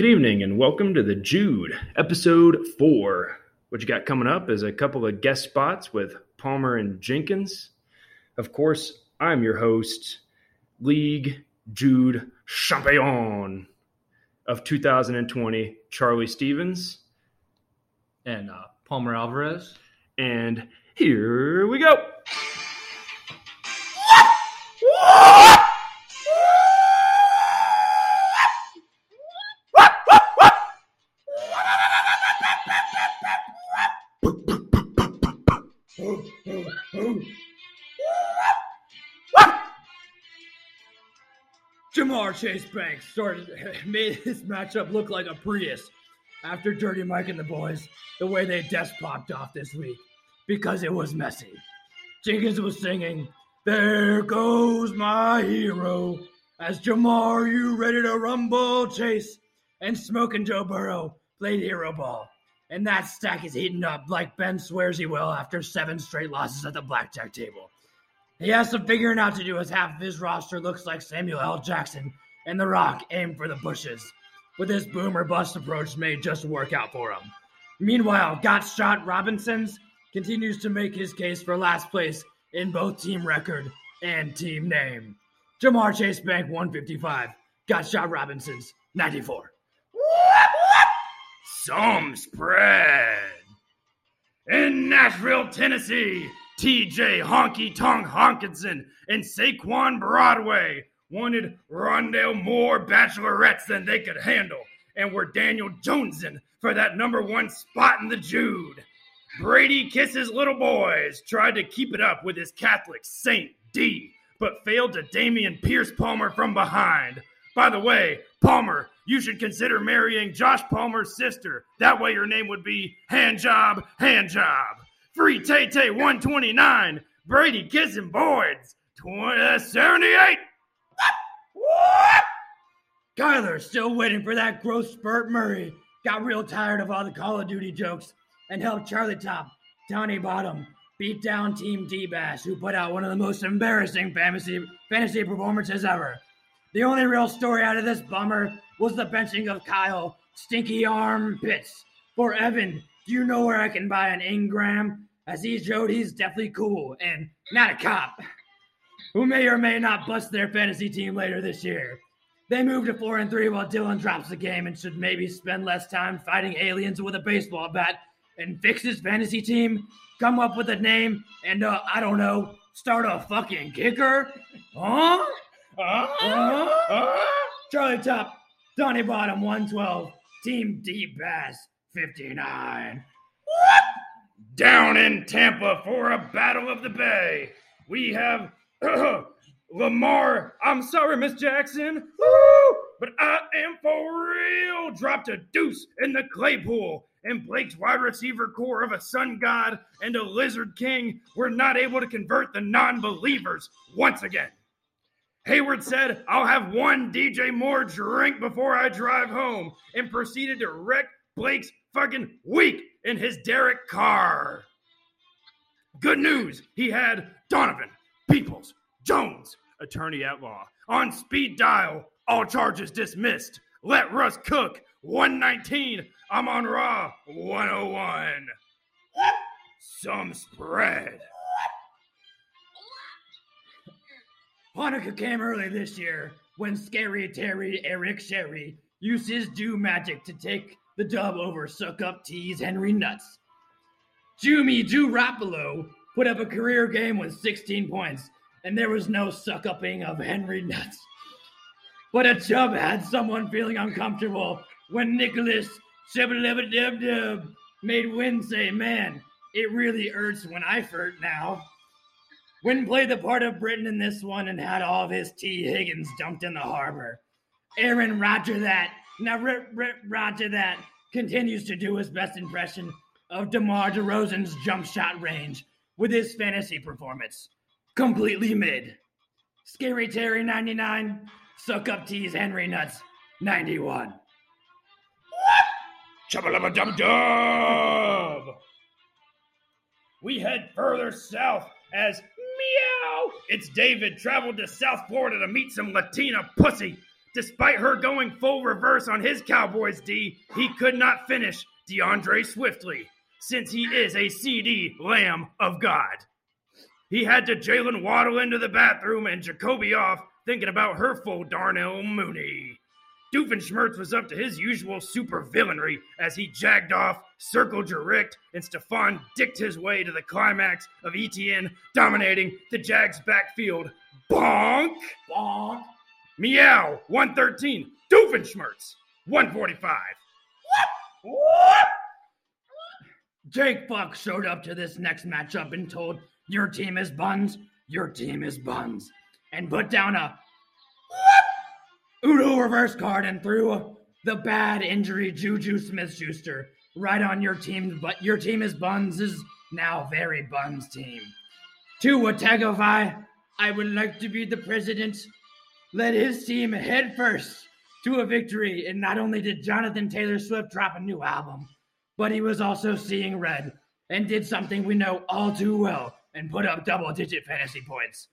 Good evening and welcome to the Jude, episode four. What you got coming up is a couple of guest spots with Palmer and Jenkins. Of course, I'm your host, League Jude Champion of 2020, Charlie Stevens. and uh, Palmer Alvarez. And here we go. Chase Banks started made this matchup look like a Prius after Dirty Mike and the boys, the way they desk popped off this week, because it was messy. Jenkins was singing, There goes my hero, as Jamar, you ready to rumble, Chase, and Smoking Joe Burrow played hero ball. And that stack is heating up like Ben swears he will after seven straight losses at the blackjack table. He has some figuring out to do as half of his roster looks like Samuel L. Jackson and The Rock aim for the bushes. But this boomer bust approach may just work out for him. Meanwhile, Got Shot Robinsons continues to make his case for last place in both team record and team name. Jamar Chase Bank 155, Got Shot Robinsons 94. Some spread. In Nashville, Tennessee, TJ Honky Tonk Honkinson and Saquon Broadway wanted Rondell more bachelorettes than they could handle and were Daniel Jonesin for that number one spot in the Jude. Brady Kisses Little Boys tried to keep it up with his Catholic Saint D, but failed to Dameon Pierce Palmer from behind. By the way, Palmer, you should consider marrying Josh Palmer's sister. That way your name would be Handjob, Handjob. Free Tay Tay 129, Brady Kissing Boys 20, 78. Kyler still waiting for that growth spurt. Murray got real tired of all the Call of Duty jokes and helped Charlie Top, Townie Bottom, beat down Team D Bash, who put out one of the most embarrassing fantasy fantasy performances ever. The only real story out of this bummer was the benching of Kyle Stinky Arm Pitts. For Evan, do you know where I can buy an Engram? As he showed, he's definitely cool and not a cop. Who may or may not bust their fantasy team later this year. They move to four and three while Dylan drops the game and should maybe spend less time fighting aliens with a baseball bat and fix his fantasy team. Come up with a name and uh, I don't know, start a fucking kicker, huh? Huh? Charlie Top, Donnie Bottom, 112. Team D Bass, 59. What? Down in Tampa for a battle of the Bay, we have Lamar. I'm sorry, Miss Jackson, Woo! but I am for real. Dropped a deuce in the clay pool. and Blake's wide receiver core of a sun god and a lizard king were not able to convert the non believers once again. Hayward said, I'll have one DJ Moore drink before I drive home, and proceeded to wreck Blake's fucking week in his Derek Carr. Good news, he had Donovan, Peoples, Jones, attorney at law, on speed dial, all charges dismissed. Let Russ cook, 119. I'm on Raw, 101. Some spread. Hanukkah came early this year when Scary Terry Eric Sherry used his do magic to take the dub over Suck Up T's Henry Nuts. Jumi Jurapolo put up a career game with 16 points, and there was no suck upping of Henry Nuts. But a chub had someone feeling uncomfortable when Nicholas Shibbolibba made Win say, Man, it really hurts when I furt now. Wynn played the part of Britain in this one and had all of his T. Higgins dumped in the harbor. Aaron Roger that, now rip, rip, Roger that, continues to do his best impression of DeMar DeRozan's jump shot range with his fantasy performance. Completely mid. Scary Terry 99, Suck Up T's Henry Nuts 91. What? Chubba dub dub. We head further south as meow. It's David traveled to South Florida to meet some Latina pussy. Despite her going full reverse on his Cowboys D, he could not finish DeAndre Swiftly, since he is a CeeDee Lamb of God. He had to Jalen waddle into the bathroom and Jacoby off, thinking about her full Darnell Mooney. Doofenshmirtz was up to his usual super villainry as he jagged off, circled Jericht, and Stefan dicked his way to the climax of ETN dominating the Jags backfield. Bonk! Bonk. Meow! 113. Doofenshmirtz! 145. Jake Fuck showed up to this next matchup and told, Your team is buns, your team is buns. And put down a Udo reverse card and threw the bad injury Juju Smith Schuster right on your team, but your team is Buns is now very Buns team. To Wategavai, I would like to be the president. Led his team head first to a victory, and not only did Jonathan Taylor Swift drop a new album, but he was also seeing red and did something we know all too well and put up double digit fantasy points.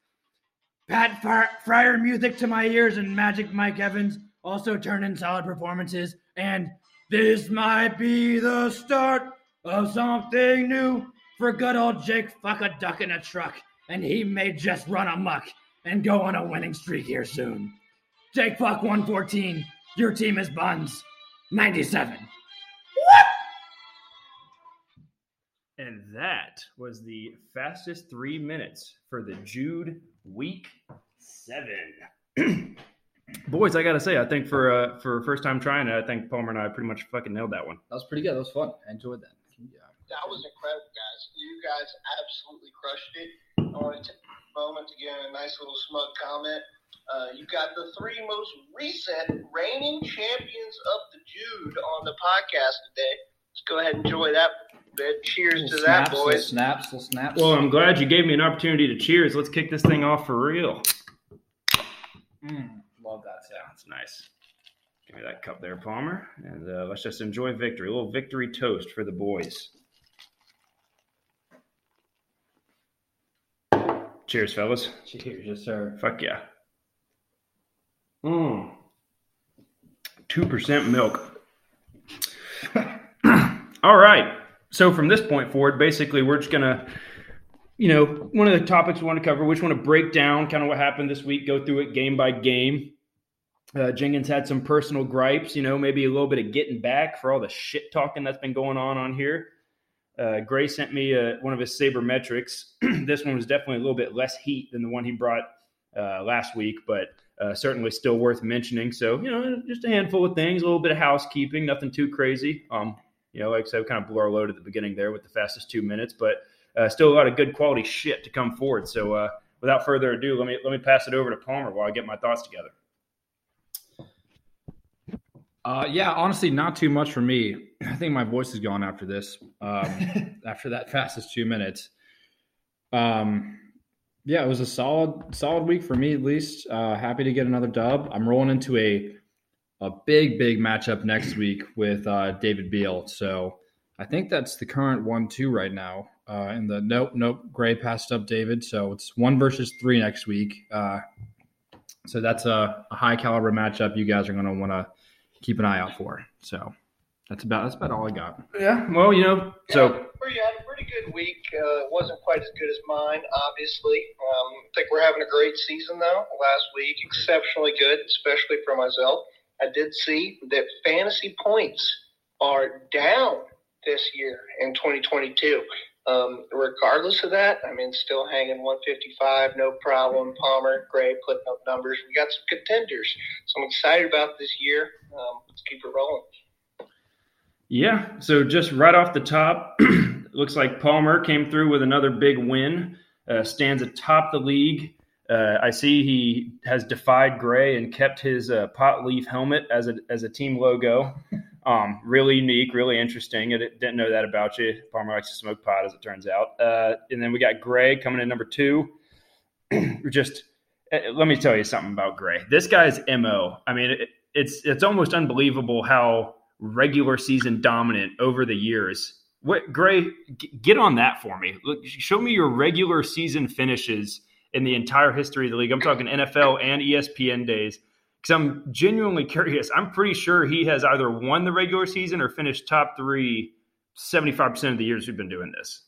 Pat Fire, Fryer music to my ears and Magic Mike Evans also turned in solid performances. And this might be the start of something new for good old Jake Fuck a duck in a truck. And he may just run amok and go on a winning streak here soon. Jake Fuck 114, your team is Buns 97. What? And that was the fastest three minutes for the Jude week seven. Boys, I gotta say, I think for uh, for first time trying it, I think Palmer and I pretty much fucking nailed that one. That was pretty good. That was fun. I enjoyed that. Yeah. That was incredible, guys. You guys absolutely crushed it. I want to take a moment to give a nice little smug comment. Uh, you got the three most recent reigning champions of the Jude on the podcast today. Let's go ahead and enjoy that bit. Cheers Little to that, snaps, little boys. snaps, little snaps. Well, I'm glad you gave me an opportunity to cheers. Let's kick this thing off for real. Mm, love that sound. That's nice. Give me that cup there, Palmer, and uh, let's just enjoy victory. A little victory toast for the boys. Cheers, fellas. Cheers, yes, sir. Fuck yeah. Mmm. 2% milk. All right. So from this point forward, basically, we're just going to, you know, one of the topics we want to cover, we just want to break down kind of what happened this week, go through it game by game. Uh, Jenkins had some personal gripes, you know, maybe a little bit of getting back for all the shit talking that's been going on on here. Uh, Gray sent me uh, one of his sabermetrics. this one was definitely a little bit less heat than the one he brought uh, last week, but uh, certainly still worth mentioning. So, you know, just a handful of things, a little bit of housekeeping, nothing too crazy. Um, you know, like I said, kind of blew our load at the beginning there with the fastest two minutes, but uh, still a lot of good quality shit to come forward. So, without further ado, let me let me pass it over to Palmer while I get my thoughts together. Uh, yeah, honestly, not too much for me. I think my voice is gone after this. Um, after that fastest two minutes. Um, yeah, it was a solid, solid week for me at least. Uh, happy to get another dub. I'm rolling into a a big, big matchup next week with uh, David Beal. So I think that's the current one two right now. Uh, in the nope, nope, Gray passed up David. So it's one versus three next week. Uh, so that's a, a high caliber matchup. You guys are going to want to keep an eye out for. So that's about that's about all I got. Yeah, well, you know, so Yeah, pretty, had a pretty good week. Uh, it wasn't quite as good as mine, obviously. Um, I think we're having a great season, though, last week. Exceptionally good, especially for myself. I did see that fantasy points are down this year in 2022. Um, regardless of that, I mean, still hanging 155, no problem. Palmer, Gray putting up numbers. We got some contenders. So I'm excited about this year. Um, let's keep it rolling. Yeah. So just right off the top, looks like Palmer came through with another big win. Uh, stands atop the league. Uh, I see he has defied Gray and kept his uh, pot leaf helmet as a as a team logo. Um, really unique, really interesting. I didn't know that about you. Palmer likes to smoke pot, as it turns out. Uh, and then we got Gray coming in number two. Just uh, let me tell you something about Gray. This guy's mo. I mean, it, it's it's almost unbelievable how regular season dominant over the years. What Gray, g- get on that for me. Look, show me your regular season finishes in the entire history of the league. I'm talking NFL and ESPN days. Because I'm genuinely curious. I'm pretty sure he has either won the regular season or finished top three 75% of the years we've been doing this.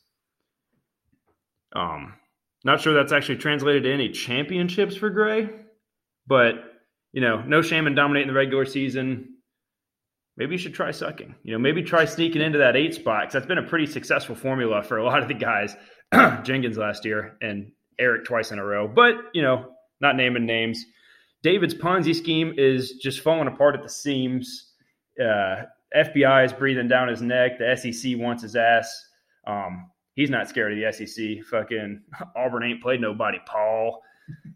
Um, not sure that's actually translated to any championships for Gray, but you know, no shame in dominating the regular season. Maybe you should try sucking. You know, maybe try sneaking into that eight spot because that's been a pretty successful formula for a lot of the guys. Jenkins last year and Eric twice in a row, but you know, not naming names. David's Ponzi scheme is just falling apart at the seams. Uh, FBI is breathing down his neck. The SEC wants his ass. Um, he's not scared of the SEC. Fucking Auburn ain't played nobody, Paul.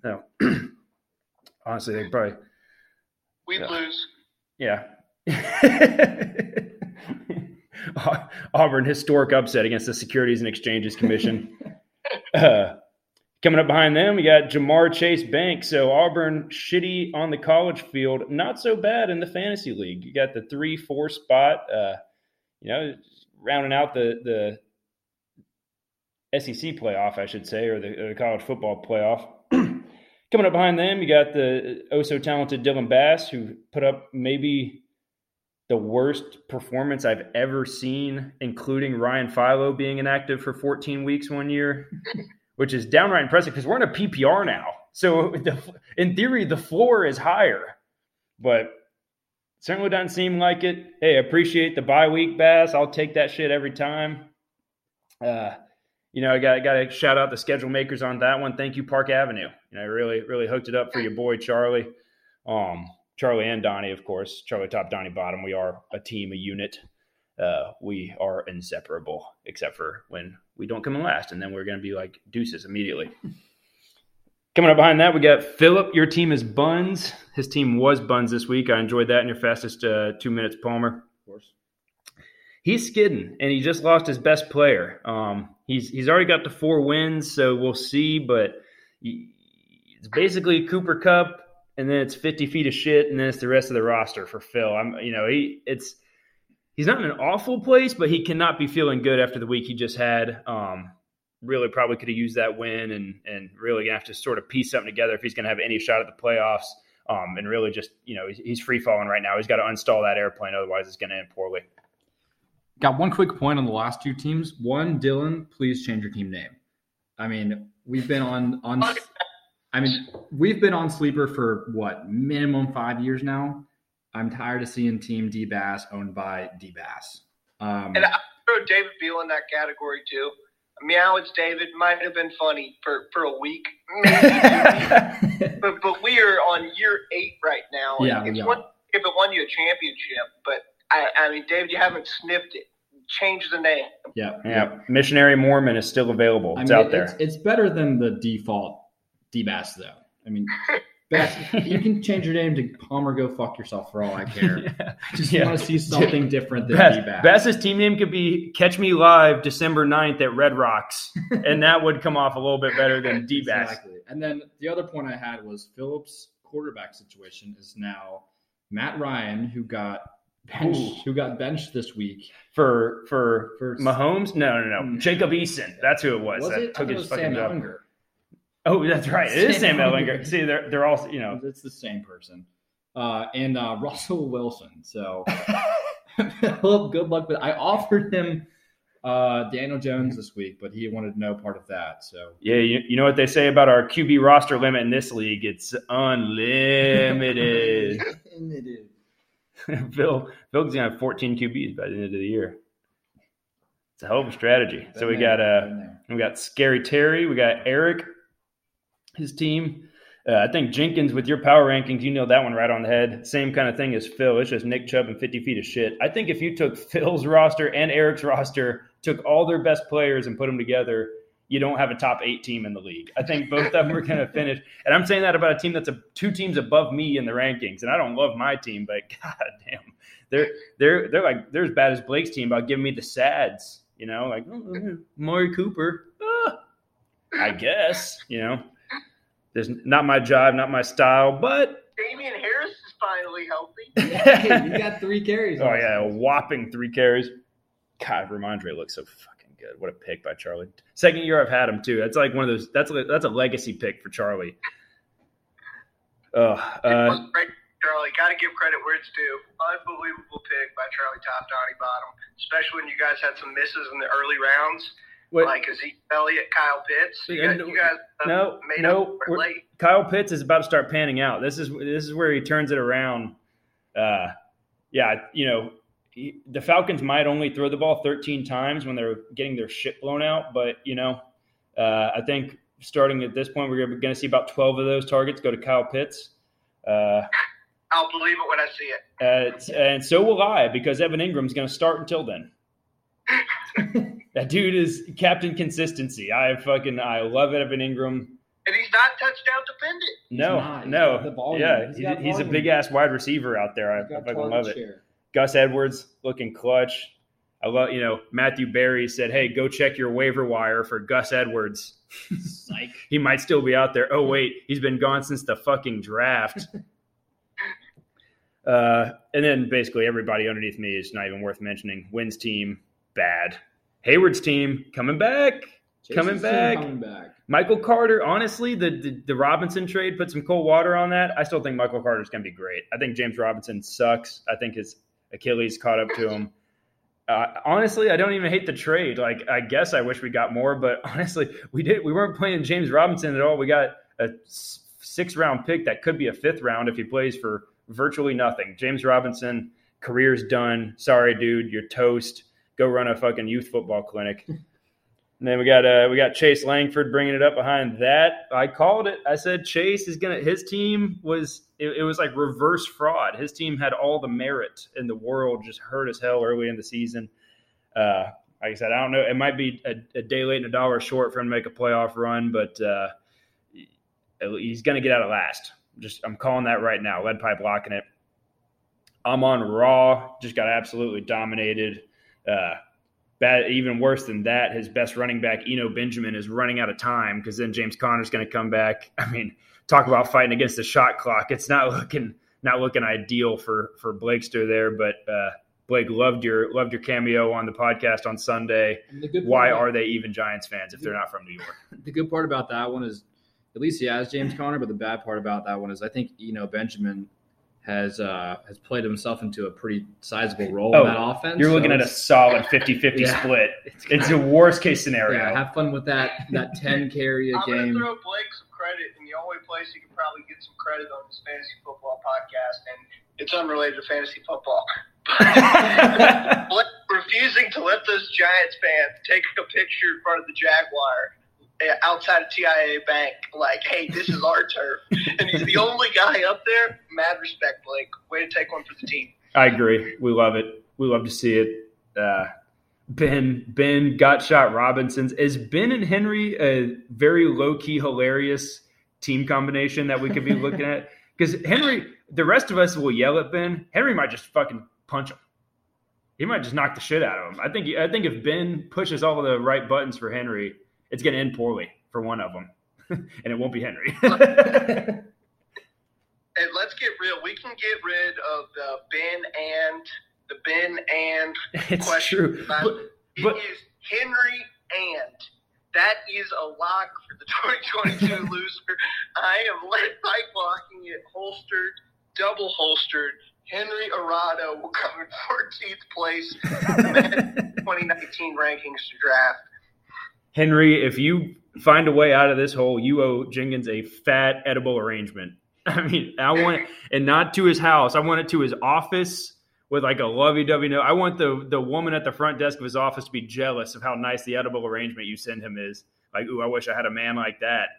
No. Honestly, they probably. We'd Yeah. lose. Yeah. Auburn historic upset against the Securities and Exchanges Commission. uh, coming up behind them, we got Jamar Chase Bank. So Auburn shitty on the college field, not so bad in the fantasy league. You got the three four spot. Uh, you know, rounding out the the SEC playoff, I should say, or the, or the college football playoff. Coming up behind them, you got the oh so talented Dylan Bass, who put up maybe the worst performance I've ever seen, including Ryan Philo being inactive for 14 weeks one year, which is downright impressive because we're in a PPR now. So, the, in theory, the floor is higher, but certainly doesn't seem like it. Hey, appreciate the bye week, Bass. I'll take that shit every time. Uh, you know, I got got to shout out the schedule makers on that one. Thank you, Park Avenue. You know, really really hooked it up for your boy Charlie, um, Charlie and Donnie, of course. Charlie top, Donnie bottom. We are a team, a unit. Uh, we are inseparable, except for when we don't come in last, and then we're going to be like deuces immediately. Coming up behind that, we got Philip. Your team is Buns. His team was Buns this week. I enjoyed that in your fastest uh, two minutes, Palmer Of course. he's skidding and he just lost his best player. Um, he's he's already got the four wins, so we'll see. But it's basically Cooper Kupp, and then it's fifty feet of shit, and then it's the rest of the roster for Phil. I'm you know he it's he's not in an awful place, but he cannot be feeling good after the week he just had. Um, really probably could have used that win and and really gonna have to sort of piece something together if he's gonna have any shot at the playoffs. Um, and really just you know he's, he's free falling right now. He's got to install that airplane, otherwise it's gonna end poorly. Got one quick point on the last two teams. One, Dylan, please change your team name. I mean, we've been on on. I mean, we've been on sleeper for what minimum five years now. I'm tired of seeing Team D Bass owned by D Bass. Um, And I throw David Beal in that category too. Meow, it's David. Might have been funny for, for a week, maybe two weeks. but but we are on year eight right now. and Yeah, it's are. one if it won you a championship, but I, I mean, David, you haven't sniffed it. Change the name. yeah, Yeah, Missionary Mormon is still available. I It's mean, out there. It's, it's better than the default D Bass though. I mean, Bass, you can change your name to Palmer. Go fuck yourself for all I care. I just Yeah. want to see something different than Bass, D Bass. Bass's team name could be Catch Me Live December 9th at Red Rocks, and that would come off a little bit better than D Bass. Exactly. And then the other point I had was Phillips' quarterback situation is now Matt Ryan, who got benched, who got benched this week. For for For Mahomes? No, no, no. Hmm. Jacob Eason. That's who it was. Was that it? Took his fucking Sam job. Oh, that's right. It is Sam Sam Ehlinger. Ehlinger. See, they're they're all you know. It's the same person. Uh, and uh, Russell Wilson. So Philip, good luck. But I offered him uh, Daniel Jones this week, but he wanted no part of that. So Yeah, you, you know what they say about our QB roster limit in this league? It's unlimited. unlimited. Phil Phil's gonna have 14 QBs by the end of the year. It's a hell of a strategy. So we Been got there, uh been we got Scary Terry, we got Eric, his team. Uh, I think Jenkins with your power rankings, you know that one right on the head. Same kind of thing as Phil. It's just Nick Chubb and 50 feet of shit. I think if you took Phil's roster and Eric's roster, took all their best players and put them together, you don't have a top eight team in the league. I think both of them are going to finish. And I'm saying that about a team that's a, two teams above me in the rankings. And I don't love my team, but god damn, they're they're they're like they're as bad as Blake's team about giving me the sads. You know, like oh, Amari Cooper. Ah, I guess you know. There's not my job, not my style, but Damien Harris is finally healthy. Hey, you got three carries. oh yeah, a whopping three carries. God, Rhamondre looks so fucking good. What a pick by Charlie. Second year I've had him too. That's like one of those. That's a, that's a legacy pick for Charlie. Oh, uh, was Charlie, got to give credit where it's due. Unbelievable pick by Charlie Top Donnie Bottom, especially when you guys had some misses in the early rounds, Wait, like Zeke Elliott, Kyle Pitts. You guys, you guys uh, no, no, up for it we're- late. Kyle Pitts is about to start panning out. This is this is where he turns it around. Uh, yeah, you know, he, the Falcons might only throw the ball 13 times when they're getting their shit blown out, but you know, uh, I think starting at this point, we're going to see about 12 of those targets go to Kyle Pitts. Uh, I'll believe it when I see it. uh, and so will I because Evan Engram's going to start until then. That dude is Captain Consistency. I fucking I love Evan Engram. And he's not touchdown dependent. No, not. He's no, got the volume. yeah, He's he- he's, a big ass wide receiver out there. I, I fucking love it. Gus Edwards looking clutch. I love you know Matthew Berry said, "Hey, go check your waiver wire for Gus Edwards. Psych. He might still be out there. Oh wait, he's been gone since the fucking draft." uh, and then basically everybody underneath me is not even worth mentioning. Wins team bad. Hayward's team coming back. Coming back. Coming back. Michael Carter, honestly, the, the the Robinson trade put some cold water on that. I still think Michael Carter's going to be great. I think James Robinson sucks. I think his Achilles caught up to him. Uh, honestly, I don't even hate the trade. Like, I guess I wish we got more, but honestly, we did. We weren't playing James Robinson at all. We got a six round pick that could be a fifth round if he plays for virtually nothing. James Robinson, career's done. Sorry, dude, you're toast. Go run a fucking youth football clinic. And then we got uh, we got Chase Langford bringing it up behind that. I called it. I said Chase is gonna. His team was it, it was like reverse fraud. His team had all the merit in the world, just hurt as hell early in the season. Uh, like I said, I don't know. It might be a, a day late and a dollar short for him to make a playoff run, but uh, he's gonna get out of last. Just I'm calling that right now. Lead pipe locking it. I'm on Raw. Just got absolutely dominated. Uh, bad, even worse than that, his best running back, Eno Benjamin, is running out of time because then James Conner's going to come back. I mean, talk about fighting against the shot clock. It's not looking not looking ideal for for Blakester there, but uh, Blake loved your loved your cameo on the podcast on Sunday. And the good Why part are they even Giants fans if they're not from New York? the good part about that one is at least he has James Conner, but the bad part about that one is I think you know Benjamin has uh has played himself into a pretty sizable role Oh, in that offense. You're so looking at a solid 50-50 Yeah. split. it's It's a worst case scenario. yeah, have fun with that that ten carry a I'm going to game. throw Blake some credit, and the only place you can probably get some credit on this fantasy football podcast, and it's unrelated to fantasy football. Blake refusing to let those Giants fans take a picture in front of the Jaguar outside of TIAA Bank, like, hey, this is our turf. And he's the only guy up there. Mad respect, Blake. Way to take one for the team. I agree. We love it. We love to see it. Uh, Ben Ben got shot Robinson's. Is Ben and Henry a very low key hilarious team combination that we could be looking at? Because Henry, the rest of us will yell at Ben. Henry might just fucking punch him. He might just knock the shit out of him. I think. I think if Ben pushes all of the right buttons for Henry, it's going to end poorly for one of them, and it won't be Henry. And let's get real. We can get rid of the Ben and the Ben and it's question. true. But, It is but Henry and. That is a lock for the 2022 loser. I am lead pipe locking it holstered, double holstered. Henry Arado will come in 14th place in the 2019 rankings to draft. Henry, if you find a way out of this hole, you owe Jenkins a fat edible arrangement. I mean, I want it, and not to his house. I want it to his office with like a lovey-dovey note. I want the the woman at the front desk of his office to be jealous of how nice the edible arrangement you send him is. Like, ooh, I wish I had a man like that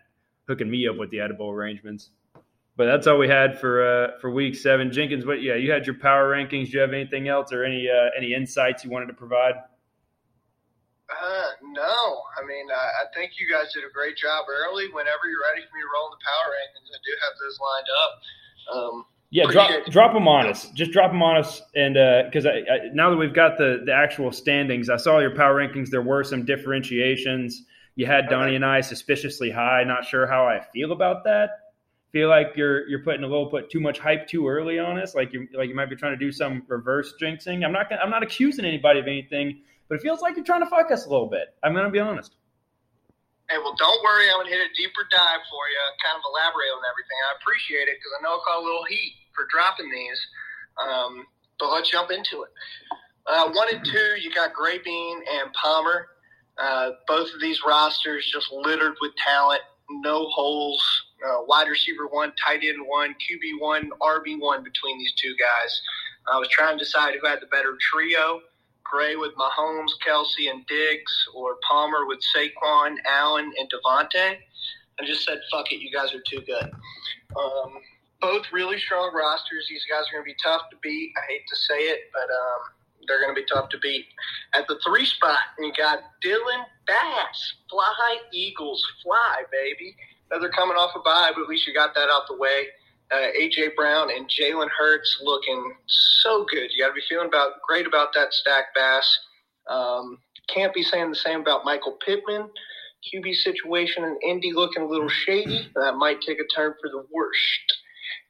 hooking me up with the edible arrangements. But that's all we had for uh, for week seven. Jenkins, what? Yeah, you had your power rankings. Do you have anything else or any uh, any insights you wanted to provide? Uh, no, I mean, uh, I think you guys did a great job early. Whenever you're ready for me to roll the power rankings, I do have those lined up. Um, Yeah, drop drop them on us. Just drop them on us, and because I, I, now that we've got the the actual standings, I saw your power rankings. There were some differentiations. You had Donnie and I suspiciously high. Not sure how I feel about that. Feel like you're you're putting a little put too much hype too early on us. Like you like you might be trying to do some reverse jinxing. I'm not gonna, I'm not accusing anybody of anything, but it feels like you're trying to fuck us a little bit. I'm gonna be honest. Hey, well, don't worry. I'm going to hit a deeper dive for you, kind of elaborate on everything. I appreciate it because I know I caught a little heat. for dropping these. Um, but let's jump into it. Uh, one and two, you got Gray Bean and Palmer. Uh, both of these rosters just littered with talent, no holes. Uh, wide receiver one, tight end one, QB one, RB one between these two guys. I was trying to decide who had the better trio. Gray with Mahomes, Kelce, and Diggs, or Palmer with Saquon, Allen, and DeVonta. I just said, fuck it, you guys are too good. Um, both really strong rosters. These guys are going to be tough to beat. I hate to say it, but um, they're going to be tough to beat. At the three spot, you got Dylan Bass. Fly, Eagles, fly, baby. Now they're coming off a bye, but at least you got that out the way. Uh, AJ Brown and Jalen Hurts looking so good. You got to be feeling about great about that stack, Bass. Um, can't be saying the same about Michael Pittman. QB situation in Indy looking a little shady. That might take a turn for the worst.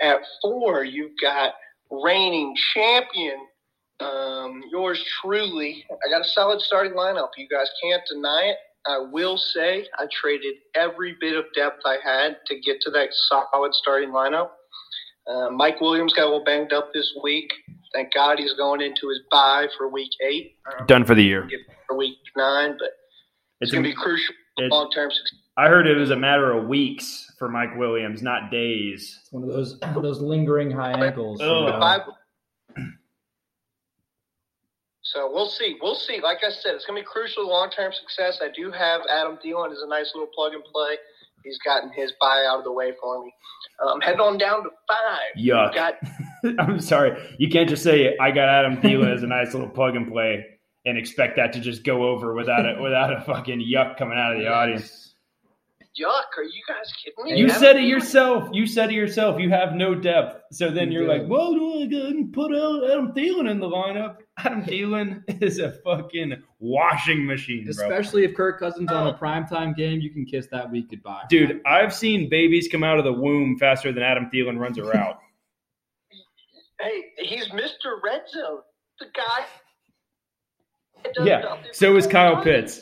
At four, you've got reigning champion, um, yours truly. I got a solid starting lineup. You guys can't deny it. I will say I traded every bit of depth I had to get to that solid starting lineup. Uh, Mike Williams got a little banged up this week. Thank God he's going into his bye for week eight. Um, Done for the year. for week nine, but it's, It's going to be crucial for long term success. I heard it was a matter of weeks for Mike Williams, not days. It's one of those those lingering high ankles. you Oh. know. Five. So we'll see. We'll see. Like I said, it's going to be crucial to long term success. I do have Adam Thielen as a nice little plug and play. He's gotten his bye out of the way for me. Um, heading on down to five. Yuck. Got I'm sorry. You can't just say I got Adam Thielen as a nice little plug and play and expect that to just go over without a without a fucking yuck coming out of the audience. yuck. Are you guys kidding me? You Adam said it Thielen- yourself. You said it yourself. You have no depth. So then You you're did. like, well, do I go and put Adam Thielen in the lineup? Adam Thielen is a fucking washing machine, bro. Especially if Kirk Cousins on a oh. primetime game, you can kiss that week goodbye. Dude, I've seen babies come out of the womb faster than Adam Thielen runs a route. Hey, he's Mr. Red Zone. The guy. yeah. So is Kyle. Pitts.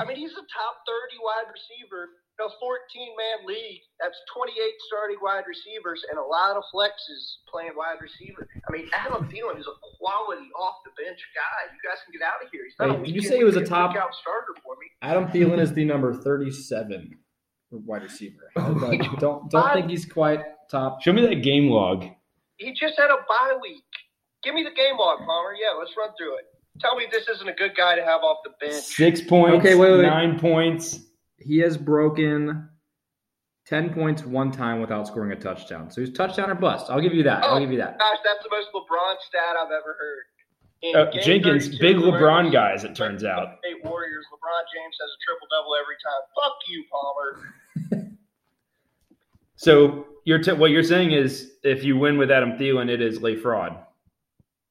I mean, he's a top 30 wide receiver in a 14 man league. That's 28 starting wide receivers and a lot of flexes playing wide receiver. I mean, Adam Thielen is a quality off the bench guy. You guys can get out of here. He's not Hey, a did you say he was a top- breakout starter for me? Adam Thielen is the number 37 wide receiver. Like, oh don't don't think he's quite top. Show me that game log. He just had a bye week. Give me the game log, Palmer. Yeah, let's run through it. Tell me this isn't a good guy to have off the bench. Six points. Okay, wait, wait, wait. Nine points. He has broken 10 points one time without scoring a touchdown. So he's touchdown or bust. I'll give you that. I'll Oh, give you that. Gosh, that's the most LeBron stat I've ever heard. Uh, Jenkins, big LeBron he- guy, as it turns out. Eight Warriors. LeBron James has a triple double every time. Fuck you, Palmer. So you're t- what you're saying is if you win with Adam Thielen, it is lay fraud.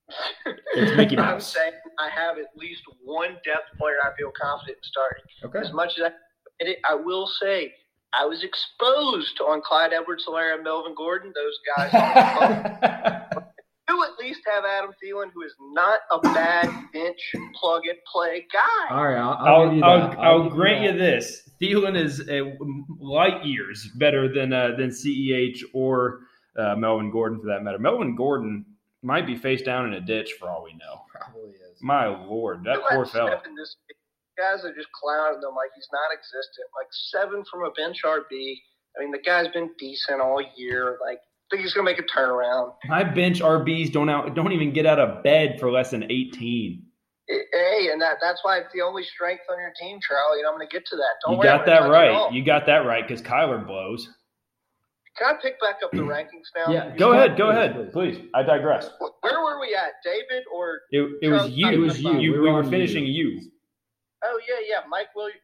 It's Mickey I'm saying I have at least one depth player I feel confident in starting. Okay. As much as I, and it, I will say, I was exposed on Clyde Edwards-Helaire and Melvin Gordon. Those guys do at least have Adam Thielen, who is not a bad bench plug and play guy. All right. I'll, I'll, I'll, give you I'll. I'll grant you that. this: Thielen is a light years better than uh, than Ceh or uh, Melvin Gordon, for that matter. Melvin Gordon might be face down in a ditch for all we know. Probably is. My lord, that Who poor had fella. In this guys are just clowning them like he's not existent. Like seven from a bench RB. I mean, the guy's been decent all year. Like, I think he's gonna make a turnaround. My bench RBs don't out don't even get out of bed for less than eighteen. Hey, and that that's why it's the only strength on your team, Charlie. And I'm gonna get to that. Don't you worry, got that right. You got that right because Kyler blows. Can I pick back up the rankings now? Yeah. Go ahead, go please, ahead, please. please. I digress. Where were we at, David? Or It, it was you. it was you. You, We we, were were finishing you. you. Oh yeah, yeah, Mike Williams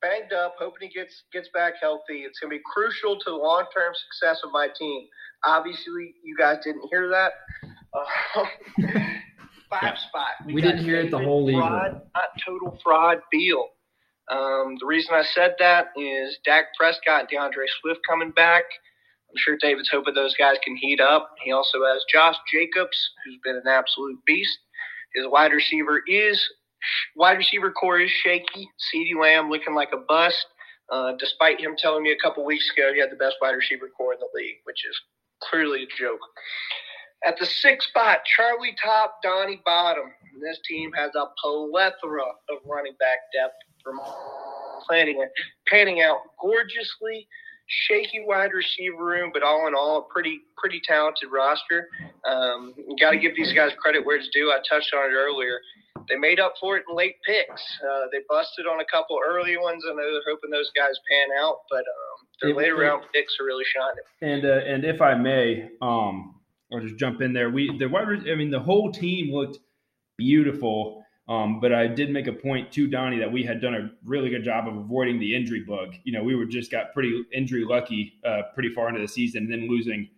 banged up. Hoping he gets gets back healthy. It's gonna be crucial to the long term success of my team. Obviously, you guys didn't hear that. Uh, five spot. We got didn't hear it, the whole league Fraud, not total fraud. Beal. Um, the reason I said that is Dak Prescott and DeAndre Swift coming back. I'm sure David's hoping those guys can heat up. He also has Josh Jacobs, who's been an absolute beast. His wide receiver is wide receiver core is shaky. CeeDee Lamb looking like a bust, uh, despite him telling me a couple weeks ago he had the best wide receiver core in the league, which is clearly a joke. At the sixth spot, Charlie Top, Donnie Bottom. And This team has a plethora of running back depth from planning panning out gorgeously. Shaky wide receiver room, but all in all, a pretty pretty talented roster. Um, Got to give these guys credit where it's due. I touched on it earlier. They made up for it in late picks. Uh, they busted on a couple early ones, and they're hoping those guys pan out. But um, their later round picks are really shining. And uh, and if I may, um, I'll just jump in there. We the wide, I mean, the whole team looked beautiful. Um, but I did make a point to Donnie that we had done a really good job of avoiding the injury bug. You know, we were just got pretty injury lucky, uh, pretty far into the season, and then losing,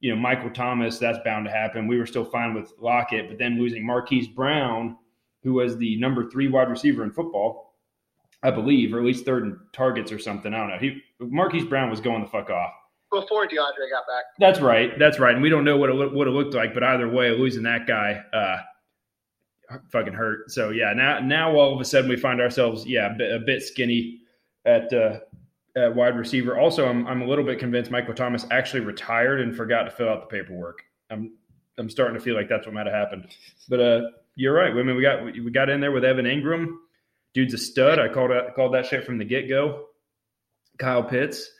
you know, Michael Thomas. That's bound to happen. We were still fine with Lockett, but then losing Marquise Brown, who was the number three wide receiver in football, I believe, or at least third in targets or something. I don't know. He Marquise Brown was going the fuck off. Before DeAndre got back. That's right. That's right. And we don't know what it loo- what it looked like, but either way, losing that guy, uh, fucking hurt. So yeah, now now all of a sudden we find ourselves yeah a bit, a bit skinny at uh, at wide receiver. Also, I'm I'm a little bit convinced Michael Thomas actually retired and forgot to fill out the paperwork. I'm I'm starting to feel like that's what might have happened. But uh, you're right. I mean, we got we got in there with Evan Engram. Dude's a stud. I called it, called that shit from the get go. Kyle Pitts,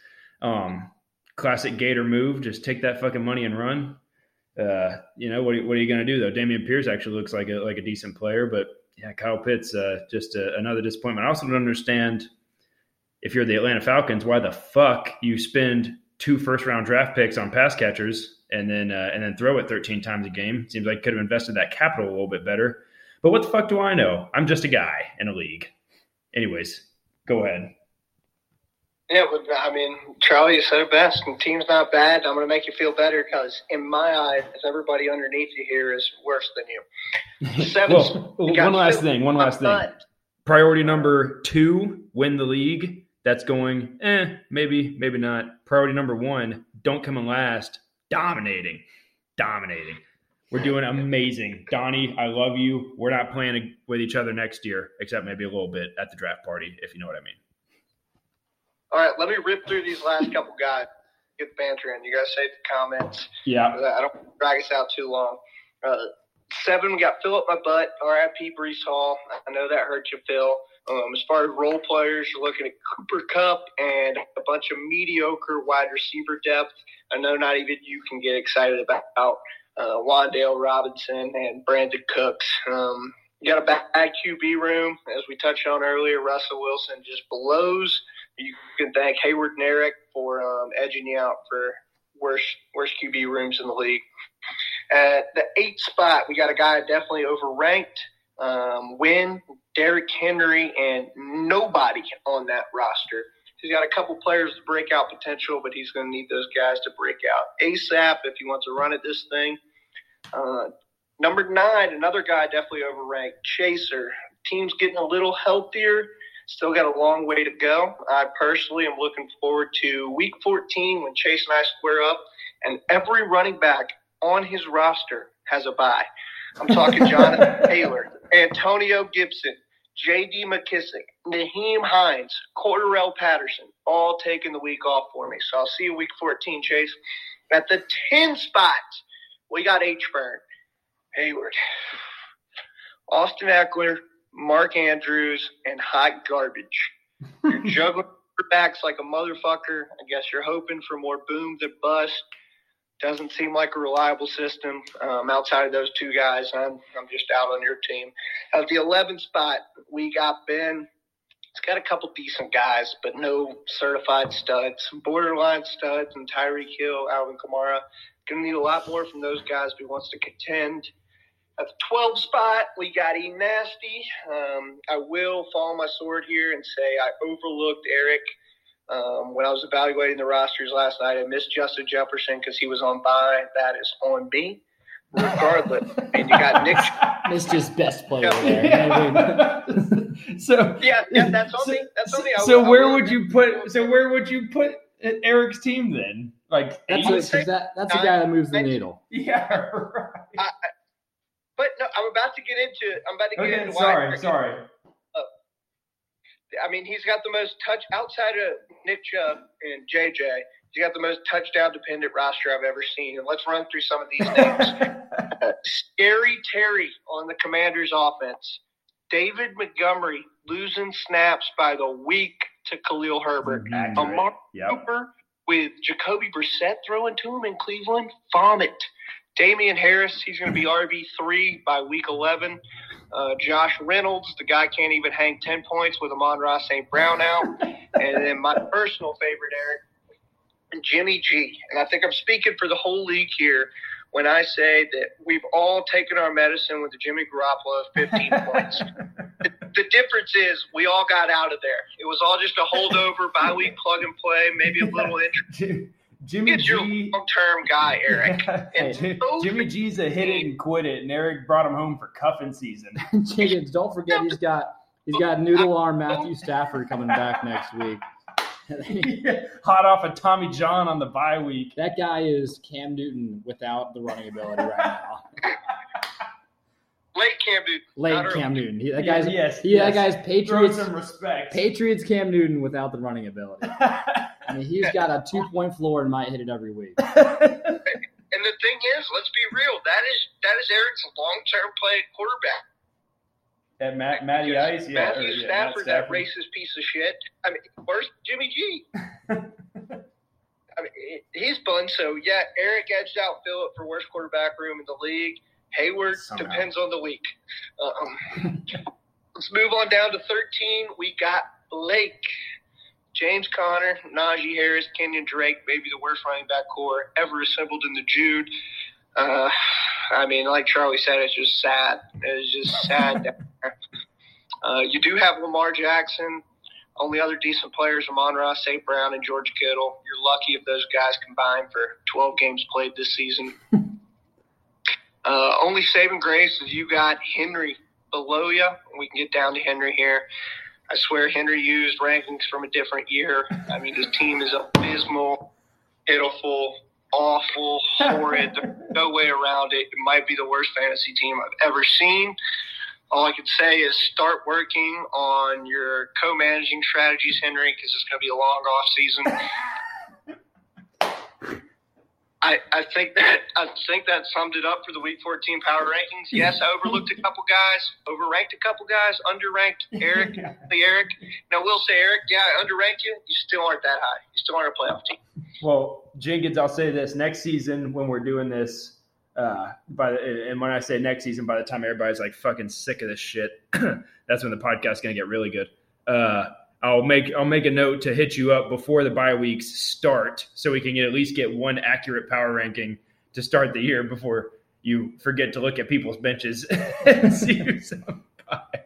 um, classic Gator move. Just take that fucking money and run. Uh, you know what? Are, what are you going to do though? Dameon Pierce actually looks like a like a decent player, but yeah, Kyle Pitts uh, just uh, another disappointment. I also don't understand if you're the Atlanta Falcons why the fuck you spend two first round draft picks on pass catchers and then uh, and then throw it 13 times a game. Seems like could have invested that capital a little bit better. But what the fuck do I know? I'm just a guy in a league. Anyways, go ahead. Yeah, but I mean, Charlie, said it best. The team's not bad. I'm going to make you feel better because, in my eyes, everybody underneath you here is worse than you. Seven. Well, you one last thing. One last thing. Priority number two: win the league. That's going. Eh, maybe, maybe not. Priority number one: don't come in last. Dominating, dominating. We're doing amazing, Donnie. I love you. We're not playing with each other next year, except maybe a little bit at the draft party, if you know what I mean. All right, let me rip through these last couple guys. Get the banter in. You guys save the comments. Yeah, I don't drag us out too long. Uh, seven, we got Phil up my butt. R.I.P. Breece Hall. I know that hurt you, Phil. Um, as far as role players, you're looking at Cooper Kupp and a bunch of mediocre wide receiver depth. I know not even you can get excited about uh, Wan'Dale Robinson and Brandin Cooks. Um, you got a bad QB room, as we touched on earlier. Russell Wilson just blows. You can thank Hayward and Eric for um, edging you out for worst worst QB rooms in the league. At the eighth spot, we got a guy definitely overranked. Um, Win, Derrick Henry, and nobody on that roster. He's got a couple players with breakout potential, but he's going to need those guys to break out ASAP if he wants to run at this thing. Uh, number nine, another guy definitely overranked, Chaser. Team's getting a little healthier. Still got a long way to go. I personally am looking forward to week 14 when Chase and I square up, and every running back on his roster has a bye. I'm talking Jonathan Taylor, Antonio Gibson, J.D. McKissic, Nyheim Hines, Cordarrelle Patterson, all taking the week off for me. So I'll see you week 14, Chase. At the 10 spot, we got H. Burn, Hayward, Austin Ekeler, Mark Andrews, and hot garbage. You're juggling backs like a motherfucker. I guess you're hoping for more boom than bust. Doesn't seem like a reliable system. Um, outside of those two guys, I'm I'm just out on your team. At the 11th spot, we got Ben. It's got a couple decent guys, but no certified studs. Borderline studs and Tyreek Hill, Alvin Kamara. Going to need a lot more from those guys if he wants to contend. At the 12 spot, we got E Nasty. Um, I will fall my sword here and say I overlooked Eric um, when I was evaluating the rosters last night. I missed Justin Jefferson because he was on bye. That is on me. Regardless, and you got Nick. Missed his best player there. I mean, so Yeah, yeah, that's on so, me. That's on me. I- So I where will- would you put? So where would you put Eric's team then? Like that's eight? what, 'cause that, that's a guy that moves the needle. yeah, right. But no, I'm about to get into. I'm about to get Okay, into. why sorry, Eric- sorry. I mean, he's got the most touch outside of Nick Chubb and JJ. He's got the most touchdown dependent roster I've ever seen. And let's run through some of these names. Scary Terry on the Commanders offense. David Montgomery losing snaps by the week to Khalil Herbert. Mhm. Amari Yep. Cooper with Jacoby Brissett throwing to him in Cleveland. Vomit. Damien Harris, he's going to be RB3 by week 11. Uh, Josh Reynolds, the guy can't even hang 10 points with Amon-Ra St. Brown out. and then my personal favorite, Eric, Jimmy G. And I think I'm speaking for the whole league here when I say that we've all taken our medicine with the Jimmy Garoppolo of 15 points. The, the difference is we all got out of there. It was all just a holdover, bye week plug and play, maybe a little injury. Jimmy It's your G. long term guy, Eric. Hey, And Jimmy G's a hit it and quit it, and Eric brought him home for cuffing season. Jenkins, don't forget he's got he's got noodle arm Matthew Stafford coming back next week. Hot off of Tommy John on the bye week. that guy is Cam Newton without the running ability right now. Late Cam Newton. Late Not early. Cam Newton. He, that Yeah, guy's yes, he, yes. that guy's Throw Patriots some respect. Patriots Cam Newton without the running ability. I mean, he's got a two point floor and might hit it every week. And the thing is, let's be real. That is that is Eric's long term play at quarterback. At Matt, Matty Ice, yeah. Matthew or, yeah, Matt Stafford, that racist piece of shit. I mean, where's Jimmy G? I mean, he's fun. So yeah, Eric edged out Phillip for worst quarterback room in the league. Hayward Somehow. depends on the week. Um, let's move on down to 13. We got Blake, James Conner, Najee Harris, Kenyon Drake, maybe the worst running back core ever assembled in the Jude. Uh, I mean, like Charlie said, it's just sad. It's just sad. Uh, you do have Lamar Jackson. Only other decent players, Amon-Ra, St. Brown, and George Kittle. You're lucky if those guys combine for 12 games played this season. uh, only saving grace is you got Henry below you. We can get down to Henry here. I swear Henry used rankings from a different year. I mean, his team is abysmal, pitiful, awful, horrid. There's no way around it. It might be the worst fantasy team I've ever seen. All I can say is start working on your co-managing strategies, Henry, because it's going to be a long off season. I, I think that I think that summed it up for the Week 14 power rankings. Yes, I overlooked a couple guys, overranked a couple guys, underranked Eric, the Eric. Now, we'll say Eric, yeah, I underranked you. You still aren't that high. You still aren't a playoff team. Well, Jenkins, I'll say this: next season when we're doing this, uh, by the, and when I say next season, by the time everybody's like fucking sick of this shit, that's when the podcast's gonna get really good. Uh, I'll make I'll make a note to hit you up before the bye weeks start, so we can at least get one accurate power ranking to start the year before you forget to look at people's benches and see who's on bye.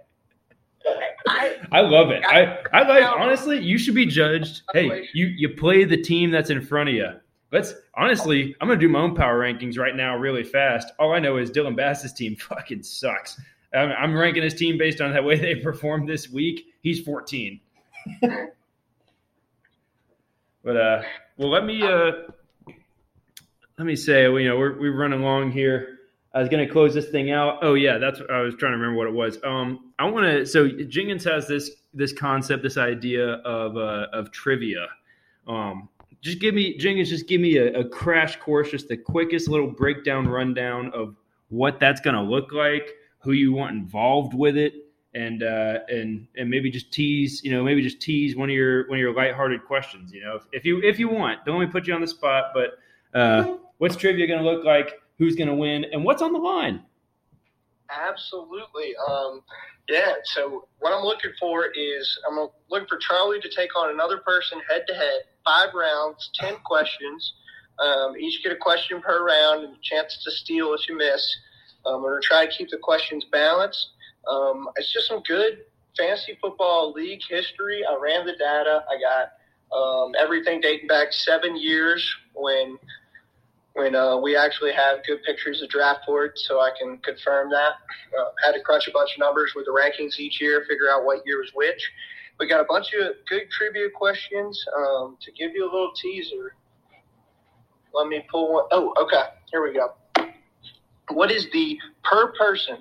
I love it. I, I like honestly, you should be judged. Hey, you, you play the team that's in front of you. Let's honestly, I'm gonna do my own power rankings right now, really fast. All I know is Dylan Bass's team fucking sucks. I'm, I'm ranking his team based on the way they performed this week. He's 14. but uh, well, let me uh, let me say, you know, we're we're running along here. I was going to close this thing out. Oh yeah, that's I was trying to remember what it was. Um, I want to. So Jenkins has this this concept, this idea of uh, of trivia. Um, just give me Jenkins, just give me a, a crash course, just the quickest little breakdown rundown of what that's going to look like, who you want involved with it, and uh, and and maybe just tease, you know, maybe just tease one of your one of your lighthearted questions. You know, if, if you if you want, don't let me put you on the spot, but uh, what's trivia going to look like? Who's going to win? And what's on the line? Absolutely. Um, yeah. So what I'm looking for is I'm looking for Charlie to take on another person head to head, five rounds, ten questions. Um, each get a question per round and a chance to steal if you miss. Um, I'm going to try to keep the questions balanced. Um, it's just some good fantasy football league history. I ran the data. I got um, everything dating back seven years when when uh, we actually have good pictures of draft boards, so I can confirm that. Uh, had to crunch a bunch of numbers with the rankings each year, figure out what year was which. We got a bunch of good trivia questions um, to give you a little teaser. Let me pull one. Oh, okay. Here we go. What is the per person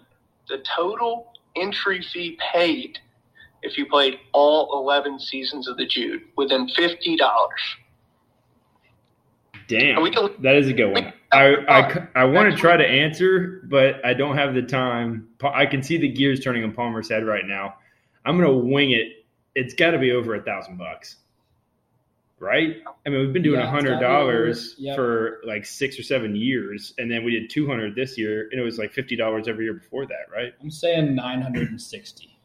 the total entry fee paid if you played all 11 seasons of the Jude within $50? Damn, can- that is a good one. I I, oh, I want to try to answer, but I don't have the time. I can see the gears turning on Palmer's head right now. I'm gonna wing it. It's got to be over a thousand bucks, right? I mean, we've been doing a Yeah, hundred gotta be over- dollars yep. for like six or seven years, and then we did two hundred this year, and it was like fifty dollars every year before that, right? I'm saying 960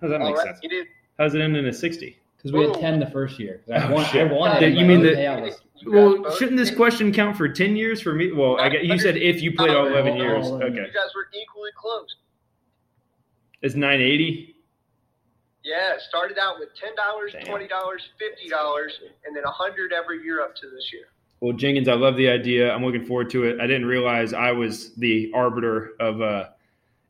How does that All make right, sense? you did. How does it end in a sixty? because we had Ooh. 10 the first year. I Oh, won. shit. I won Did it. you mean other the- You Well, shouldn't this question count for ten years for me? Well, I get, you said if you played all eleven years. Okay, You guys were equally close. it's nine eighty. Yeah, it started out with ten dollars, twenty dollars, fifty dollars, and then a hundred every year up to this year. Well, Jenkins, I love the idea. I'm looking forward to it. I didn't realize I was the arbiter of uh,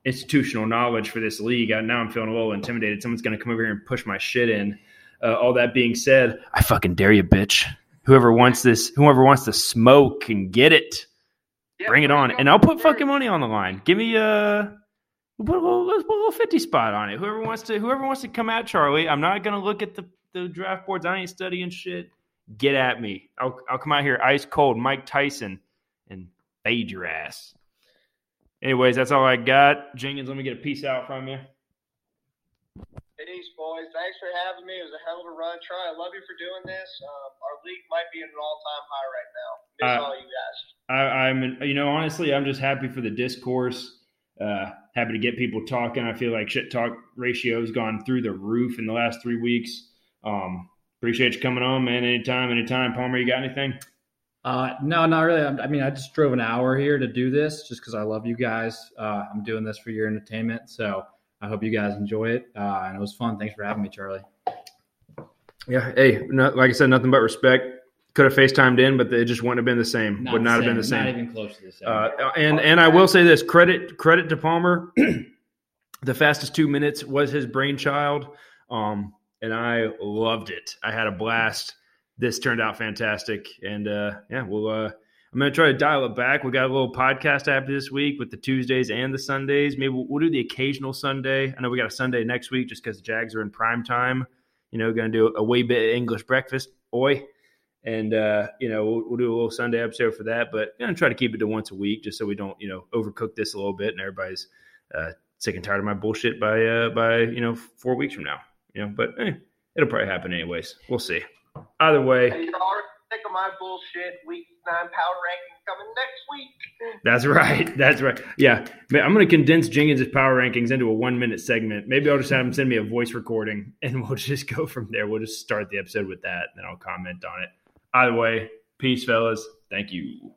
institutional knowledge for this league. I, now I'm feeling a little intimidated. Someone's going to come over here and push my shit in. Uh, all that being said, I fucking dare you, bitch. Whoever wants this, whoever wants to smoke can get it. Yeah, Bring it on, and. I'll put fucking money on the line. Give me a. We'll put a let's put a little fifty spot on it. Whoever wants to, whoever wants to come at Charlie, I'm not gonna look at the, the draft boards. I ain't studying shit. Get at me. I'll I'll come out here ice cold, Mike Tyson, and fade your ass. Anyways, that's all I got. Jenkins, let me get a piece out from you. Peace, boys. Thanks for having me. It was a hell of a run. Try. I love you for doing this. Um, our league might be at an all-time high right now. Miss Uh, all you guys. I, I'm, you know, honestly, I'm just happy for the discourse. Uh, happy to get people talking. I feel like shit talk ratio has gone through the roof in the last three weeks. Um, appreciate you coming on, man. Anytime, anytime. Palmer, you got anything? Uh, no, not really. I mean, I just drove an hour here to do this just because I love you guys. Uh, I'm doing this for your entertainment, so I hope you guys enjoy it. Uh, and it was fun. Thanks for having me, Charlie. Yeah. Hey, no, like I said, nothing but respect. Could have FaceTimed in, but it just wouldn't have been the same. Would not have been the same. Not even close to the same. Uh, and and I will say this credit credit to Palmer. the fastest two minutes was his brainchild, um, and I loved it. I had a blast. This turned out fantastic, and uh, yeah, we'll. Uh, I'm gonna try to dial it back. We got a little podcast after this week with the Tuesdays and the Sundays. Maybe we'll, we'll do the occasional Sunday. I know we got a Sunday next week just because the Jags are in prime time. You know, going to do a way bit of English breakfast, oi and uh, you know we'll, we'll do a little Sunday episode for that. But I'm gonna try to keep it to once a week, just so we don't you know overcook this a little bit, and everybody's uh, sick and tired of my bullshit by uh, by you know four weeks from now. You know, but eh, it'll probably happen anyways. We'll see. Either way, sick of my bullshit. Week nine power ranking coming next week. that's right. That's right. Yeah, Man, I'm gonna condense Jenkins' power rankings into a one minute segment. Maybe I'll just have him send me a voice recording, and we'll just go from there. We'll just start the episode with that, and then I'll comment on it. Either way, peace, fellas. Thank you.